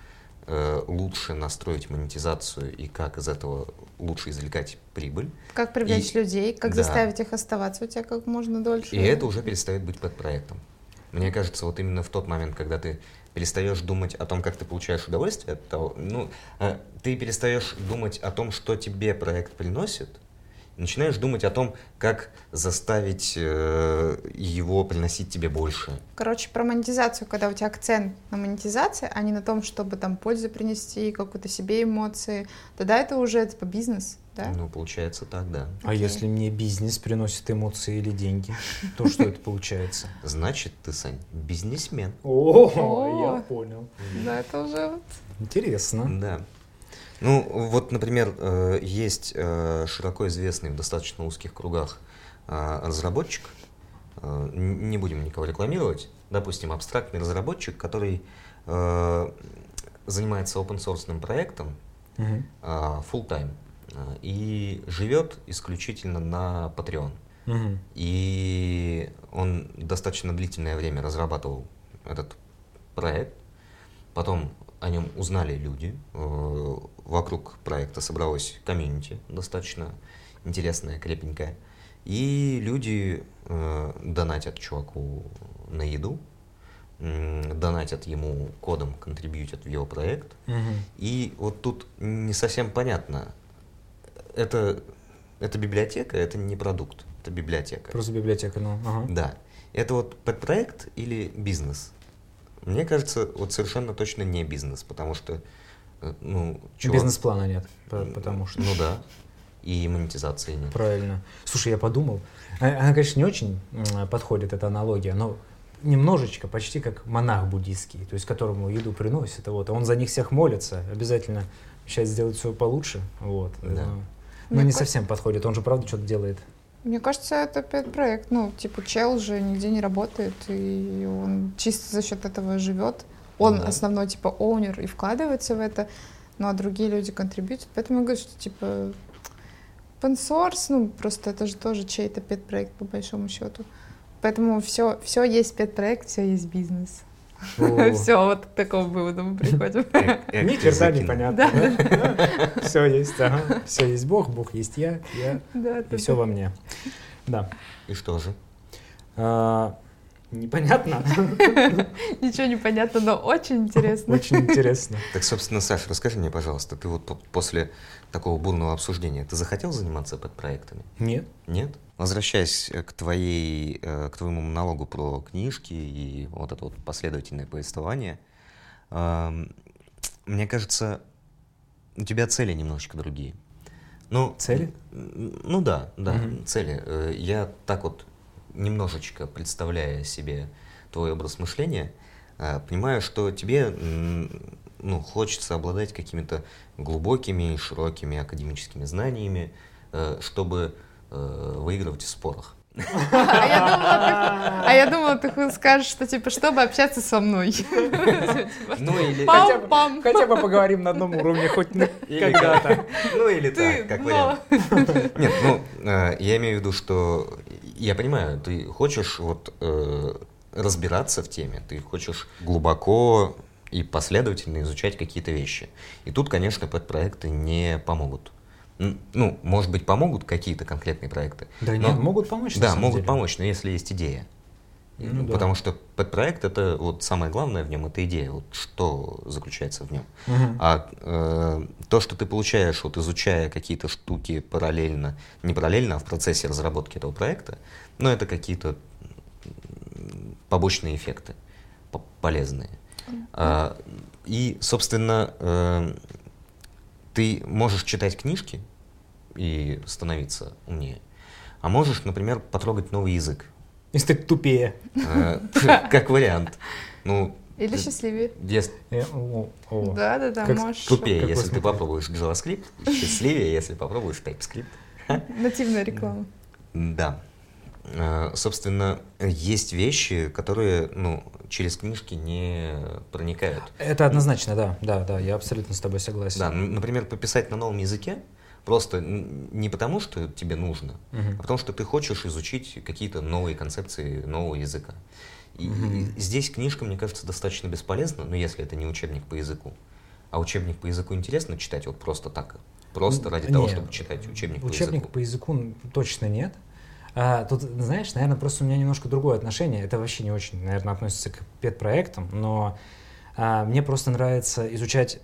лучше настроить монетизацию и как из этого лучше извлекать прибыль. Как привлечь и, людей, как да. заставить их оставаться у тебя как можно дольше. И это уже перестает быть под проектом. Мне кажется, вот именно в тот момент, когда ты перестаешь думать о том, как ты получаешь удовольствие от того, ну, э, ты перестаешь думать о том, что тебе проект приносит, начинаешь думать о том, как заставить э, его приносить тебе больше. Короче, про монетизацию, когда у тебя акцент на монетизации, а не на том, чтобы там пользу принести, какую-то себе эмоции, тогда это уже типа бизнес, да? Ну, получается так, да. А если мне бизнес приносит эмоции или деньги, то что это получается? (laughs) Значит, ты, Сань, бизнесмен. О, я понял. Да, это уже... Интересно. Да. Ну, вот, например, э, есть э, широко известный в достаточно узких кругах э, разработчик, не будем никого рекламировать, допустим, абстрактный разработчик, который занимается open source проектом uh-huh. full time и живет исключительно на Patreon. Uh-huh. И он достаточно длительное время разрабатывал этот проект, потом о нем узнали люди. Э, вокруг проекта собралось комьюнити достаточно интересное, крепенькое. И люди э, донатят чуваку на еду, донатят ему кодом, контрибьютят в его проект. Угу. И вот тут не совсем понятно, это, это библиотека, это не продукт, это библиотека. Просто библиотека, ну. Ага. Да. Это вот подпроект или бизнес? Мне кажется, вот совершенно точно не бизнес, потому что, э, ну, чувак... Бизнес-плана нет, потому что... Ну да, и монетизации нет. Правильно. Слушай, я подумал, а, она, конечно, не очень подходит, эта аналогия, но немножечко, почти как монах буддийский, то есть которому еду приносит, вот, а он за них всех молится, обязательно сейчас сделать все получше, вот. Да. Но, но не совсем подходит, он же правда что-то делает. Мне кажется, это опять проект. Ну, типа, чел же нигде не работает, и он чисто за счет этого живет. Он да. основной, типа, оунер и вкладывается в это, ну, а другие люди контрибьютят. Поэтому я говорю, что, типа, open source, ну, просто это же тоже чей-то пет-проект, по большому счету. Поэтому все, все есть пет-проект, все есть бизнес. Все, вот к такому выводу мы приходим. Ни черта непонятно. Все есть, ага. Все есть Бог, Бог есть я, я, и все во мне. Да. И что же? А, непонятно. Ничего не понятно, но очень интересно. Очень интересно. Так, собственно, Саша, расскажи мне, пожалуйста, ты вот после такого бурного обсуждения, ты захотел заниматься подпроектами? Нет. Нет? Возвращаясь к, твоей, э, к твоему монологу про книжки и вот это вот последовательное повествование, мне кажется, у тебя цели немножечко другие. Ну, цели? Ну да, да, угу. цели. Э, я так вот немножечко представляя себе твой образ мышления, э, понимаю, что тебе ну, хочется обладать какими-то глубокими, широкими академическими знаниями, чтобы э, выигрывать в спорах. А я думала, ты скажешь, что типа, чтобы общаться со мной. Ну или хотя бы поговорим на одном уровне хоть когда-то. Ну или так, как вариант. Нет, ну э, я имею в виду, что я понимаю, ты хочешь вот э, разбираться в теме, ты хочешь глубоко и последовательно изучать какие-то вещи. И тут, конечно, подпроекты не помогут ну, может быть, помогут какие-то конкретные проекты. Да но, нет, могут помочь. Да, могут деле. помочь, но если есть идея. Ну, да. Потому что подпроект это вот самое главное в нем это идея, вот что заключается в нем. Угу. А э, то, что ты получаешь, вот изучая какие-то штуки параллельно, не параллельно, а в процессе разработки этого проекта, ну это какие-то побочные эффекты полезные. А, и, собственно, э, ты можешь читать книжки, и становиться умнее. А можешь, например, потрогать новый язык. И стать тупее. Э, (laughs) как вариант. Ну, или счастливее. Э, да, да, да, можешь. Тупее, если ты попробуешь JavaScript, счастливее, если попробуешь TypeScript. Нативная реклама. Да. Э, собственно, есть вещи, которые, ну, через книжки не проникают. Это однозначно, да, да, да, я абсолютно с тобой согласен. Да, например, пописать на новом языке, Просто не потому, что тебе нужно, uh-huh. а потому что ты хочешь изучить какие-то новые концепции нового языка. И, uh-huh. и здесь книжка, мне кажется, достаточно бесполезна, но если это не учебник по языку. А учебник по языку интересно читать вот просто так, просто ради нет, того, чтобы читать учебник, учебник по языку. Учебник по языку точно нет. А, тут, знаешь, наверное, просто у меня немножко другое отношение. Это вообще не очень, наверное, относится к педпроектам, но а, мне просто нравится изучать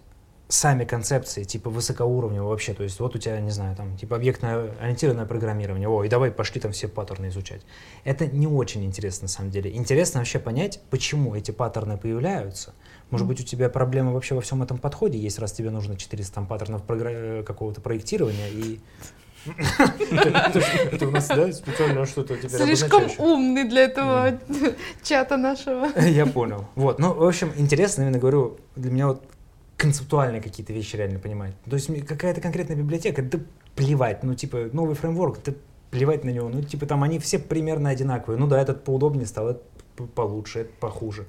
сами концепции, типа высокоуровневого вообще, то есть вот у тебя, не знаю, там, типа объектно-ориентированное программирование, о, и давай пошли там все паттерны изучать. Это не очень интересно на самом деле. Интересно вообще понять, почему эти паттерны появляются. Может быть, у тебя проблема вообще во всем этом подходе есть, раз тебе нужно 400 там паттернов какого-то проектирования и это у нас, да, специально что-то теперь Слишком умный для этого чата нашего. Я понял. Вот, ну, в общем, интересно, именно говорю, для меня вот концептуальные какие-то вещи реально понимать. То есть какая-то конкретная библиотека, да плевать, ну типа новый фреймворк, да плевать на него, ну типа там они все примерно одинаковые. Ну да, этот поудобнее стал, этот получше, этот похуже.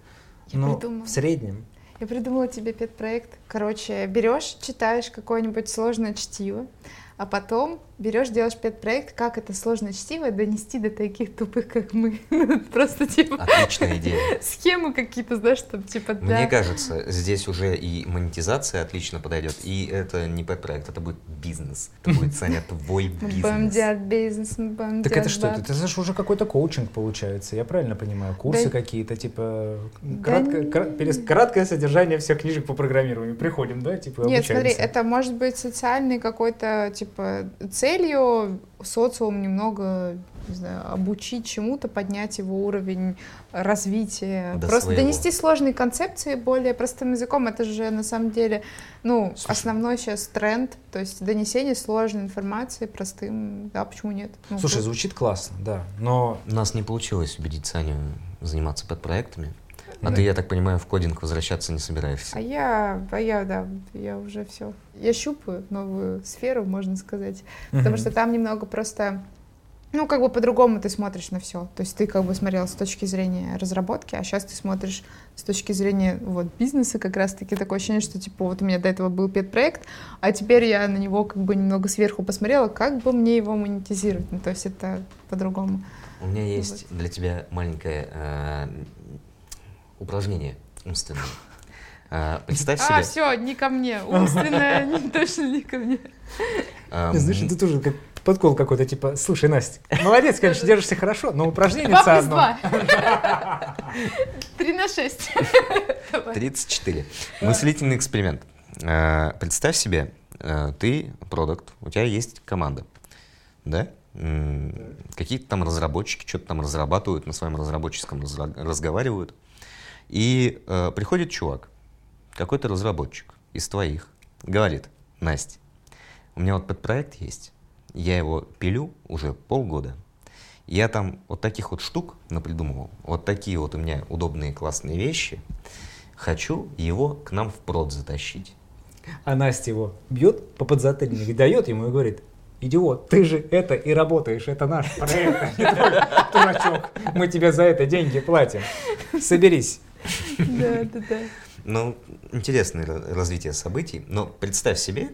Я Но придумала. в среднем. Я придумала тебе педпроект. Короче, берешь, читаешь какое-нибудь сложное чтиво, а потом берешь, делаешь педпроект, как это сложно чтиво донести до таких тупых, как мы. (laughs) Просто типа... Отличная идея. Схемы какие-то, знаешь, чтобы типа... Мне кажется, здесь уже и монетизация отлично подойдет, и это не педпроект, это будет бизнес. Это будет, (laughs) Саня, твой бизнес. Мы будем делать бизнес, мы будем Так это что, это же уже какой-то коучинг получается, я правильно понимаю? Курсы какие-то, типа... Краткое содержание всех книжек по программированию. Приходим, да, типа Нет, смотри, это может быть социальный какой-то, типа, цель целью социум немного не знаю, обучить чему-то, поднять его уровень развития, До просто своего. донести сложные концепции более простым языком. Это же на самом деле, ну, Слушай. основной сейчас тренд, то есть донесение сложной информации простым, да, почему нет? Ну, Слушай, тут... звучит классно, да, но... У нас не получилось убедить Саню заниматься подпроектами. А да. ты, я так понимаю, в кодинг возвращаться не собираешься? А я, а я, да, я уже все. Я щупаю новую сферу, можно сказать. Потому что там немного просто ну, как бы по-другому ты смотришь на все. То есть ты как бы смотрел с точки зрения разработки, а сейчас ты смотришь с точки зрения вот бизнеса как раз-таки такое ощущение, что типа вот у меня до этого был пет-проект, а теперь я на него как бы немного сверху посмотрела, как бы мне его монетизировать. Ну, то есть это по-другому. У меня есть вот. для тебя маленькая э, упражнение. умственное. А, представь А, себе... все, не ко мне. Умственная (laughs) не- точно не ко мне. а, Знаешь, ты тоже как подкол какой-то, типа, слушай, Настя, молодец, конечно, держишься хорошо, но упражнение одно. два. (laughs) Три на шесть. Давай. 34. Мыслительный эксперимент. А, Представь себе, а, ты продукт, у тебя есть команда, да? Какие-то там разработчики что-то там разрабатывают, на своем разработческом разра- разговаривают. И э, приходит чувак, какой-то разработчик из твоих, говорит, Настя, у меня вот подпроект есть, я его пилю уже полгода, я там вот таких вот штук напридумывал, вот такие вот у меня удобные классные вещи, хочу его к нам в прод затащить. А Настя его бьет по подзатыльнику, дает ему и говорит, идиот, ты же это и работаешь, это наш проект, а не твой, (laughs) дурачок, мы тебе за это деньги платим. Соберись. (laughs) Да, да, да. Ну, интересное ра- развитие событий, но представь себе,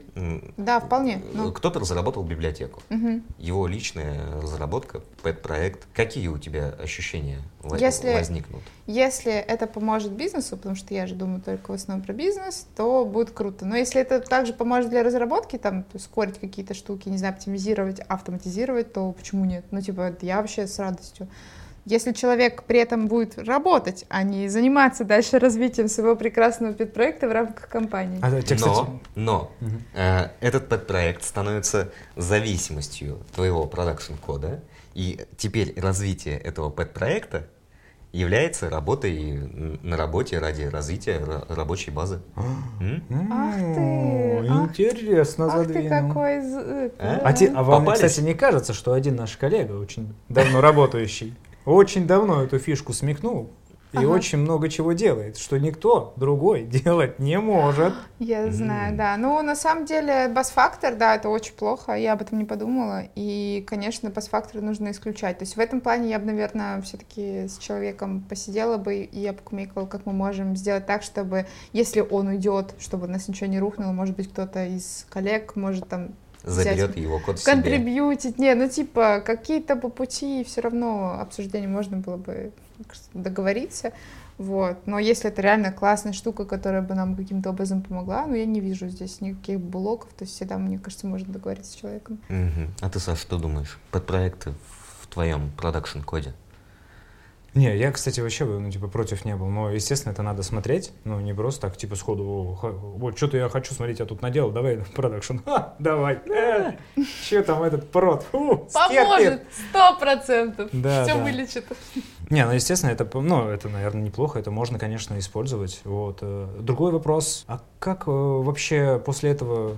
Да, вполне. Ну. кто-то разработал библиотеку, Мгм. его личная разработка, пэт-проект. Какие у тебя ощущения Если- возникнут? Если это поможет бизнесу, потому что я же думаю только в основном про бизнес, то будет круто. Но если это также поможет для разработки, там, ускорить какие-то штуки, не знаю, оптимизировать, автоматизировать, то почему нет? Ну, типа, я вообще с радостью. Если человек при этом будет работать, а не заниматься дальше развитием своего прекрасного педпроекта в рамках компании. А, те, кстати, Но, но э, этот пэт-проект становится зависимостью твоего продакшн-кода, и теперь развитие этого пэт-проекта является работой на работе ради развития ра- рабочей базы. М? Ах ты, М, ах Интересно Ах ты задвинул. какой... з- А? А, а вам, Попались? кстати, не кажется, что один наш коллега, очень давно работающий, очень давно эту фишку смекнул и Ага. очень много чего делает, что никто другой (laughs) делать не может. Я знаю, М. да. Ну, на самом деле, бас-фактор, да, это очень плохо, я об этом не подумала, и, конечно, бас-фактор нужно исключать. То есть в этом плане я бы, наверное, все-таки с человеком посидела бы и обкумекала, как мы можем сделать так, чтобы, если он уйдет, чтобы у нас ничего не рухнуло, может быть, кто-то из коллег может там Заберет его код контрибьютить. Не, ну, типа, какие-то по пути все равно обсуждения можно было бы договориться. Вот. Но если это реально классная штука, которая бы нам каким-то образом помогла, ну, я не вижу здесь никаких блоков. То есть всегда, мне кажется, можно договориться с человеком. Мгм. А ты, Саш, что думаешь? Подпроекты в твоем продакшн-коде? Не, я, кстати, вообще ну, типа, против не был. Но, естественно, это надо смотреть. Ну, не просто так, типа, сходу, «О, ха- вот что-то я хочу смотреть, я тут наделал, давай (laughs) продакшн. Ха, давай. Что там этот прод? Фу, стерпит. Сто процентов! Да, Все да. вылечит. Не, ну, естественно, это, ну, это, наверное, неплохо, это можно, конечно, использовать. Вот. э. Другой вопрос, а как э, вообще после этого,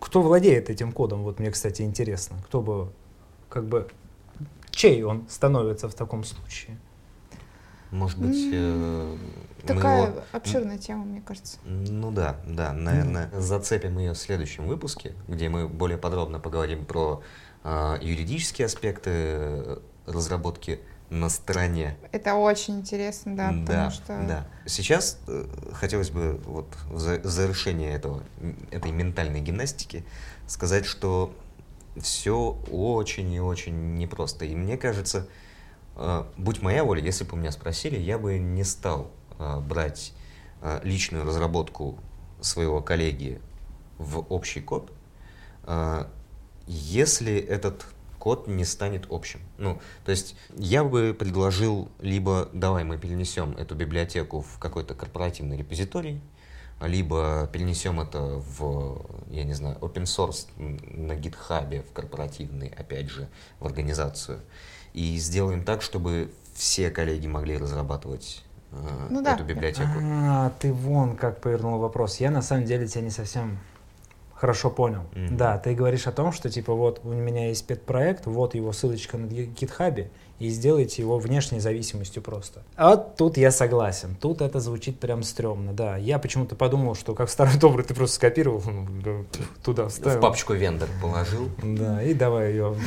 кто владеет этим кодом? Вот мне, кстати, интересно. Кто бы, как бы, чей он становится в таком случае? Может быть, э, Такая его- обширная тема, мне кажется. Ну да, да, наверное, зацепим ее в следующем выпуске, где мы более подробно поговорим про а, юридические аспекты э, разработки на стороне. Это очень интересно, да, потому да, что... да. Сейчас э, хотелось бы вот в за- завершение этого, этой ментальной гимнастики сказать, что все очень и очень непросто. И мне кажется, э, будь моя воля, если бы меня спросили, я бы не стал э, брать э, личную разработку своего коллеги в общий код, если этот код не станет общим. Ну, то есть я бы предложил либо давай мы перенесем эту библиотеку в какой-то корпоративный репозиторий, либо перенесем это в, я не знаю, open source на гитхабе, в корпоративный, опять же, в организацию. И сделаем так, чтобы все коллеги могли разрабатывать э, Ну да. эту библиотеку. А, ты вон как повернул вопрос. Я на самом деле тебя не совсем хорошо понял. Мгм. Да, ты говоришь о том, что типа вот у меня есть пет-проект, вот его ссылочка на гитхабе, и сделайте его внешней зависимостью просто. А вот тут я согласен. Тут это звучит прям стрёмно, да. Я почему-то подумал, что как в старый добрый ты просто скопировал, ну, да, туда вставил. В папочку вендор положил Да, и давай ее в.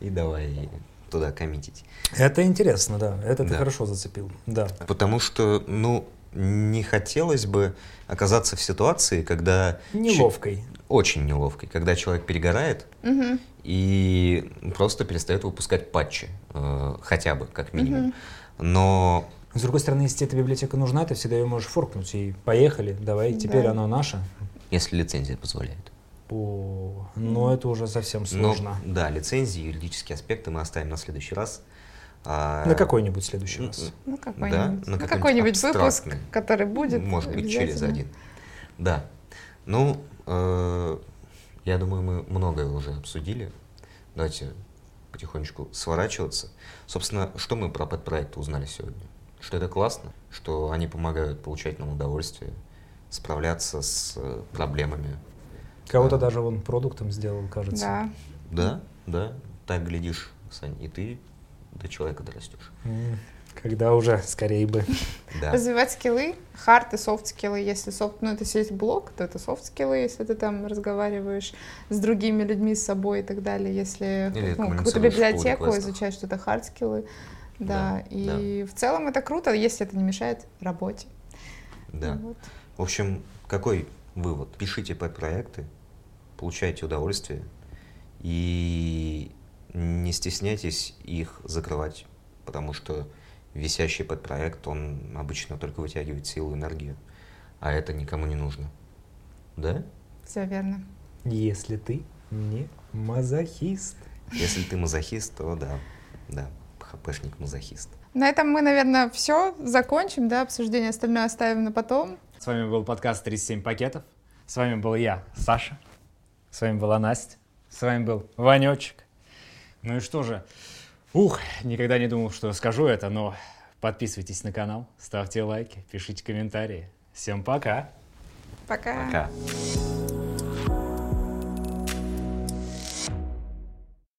И, давай туда коммитить. Это интересно, да. Это ты Да. хорошо зацепил. Да. Потому что, ну, не хотелось бы оказаться в ситуации, когда... Неловкой. че- Очень неловкой, когда человек перегорает Мгм. и просто перестает выпускать патчи, э, хотя бы, как минимум. Мгм. Но С другой стороны, если тебе эта библиотека нужна, ты всегда ее можешь форкнуть и поехали, давай, теперь Да. она наша. Если лицензия позволяет. О, ну это уже совсем Но, сложно. да, лицензии, юридические аспекты мы оставим на следующий раз. А, На какой-нибудь следующий раз. Ну, Да, какой-нибудь, на ну, какой-нибудь какой-нибудь выпуск, который будет. Может быть, через один. Да. Ну, э, я думаю, мы многое уже обсудили. Давайте потихонечку сворачиваться. Собственно, что мы про подпроекты узнали сегодня? Что это классно, что они помогают получать нам удовольствие, справляться с э, проблемами. Кого-то Да. даже вон продуктом сделал, кажется. Да. Да, да, так глядишь, Сань, и ты до человека дорастешь. Когда уже, скорее бы. Да. Развивать скиллы, hard и софт скиллы. Если софт, ну, это если есть блог, то это софт скиллы, если ты там разговариваешь с другими людьми, с собой и так далее. Если Или ну, какую-то библиотеку изучаешь, что это hard скиллы. Да, Да, и в целом это круто, если это не мешает работе. Да. Вот. В общем, какой вывод? Пишите подпроекты, получайте удовольствие и не стесняйтесь их закрывать, потому что висящий подпроект, он обычно только вытягивает силу, энергию, а это никому не нужно. Да? Все верно. Если ты не мазохист. Если ты мазохист, то да, да, хпшник-мазохист. На этом мы, наверное, все закончим, да, обсуждение остальное оставим на потом. С вами был подкаст «37 пакетов». С вами был я, Саша. С вами была Настя. С вами был Ванечек. Ну и что же? Ух, никогда не думал, что скажу это, но подписывайтесь на канал, ставьте лайки, пишите комментарии. Всем пока! Пока. Пока.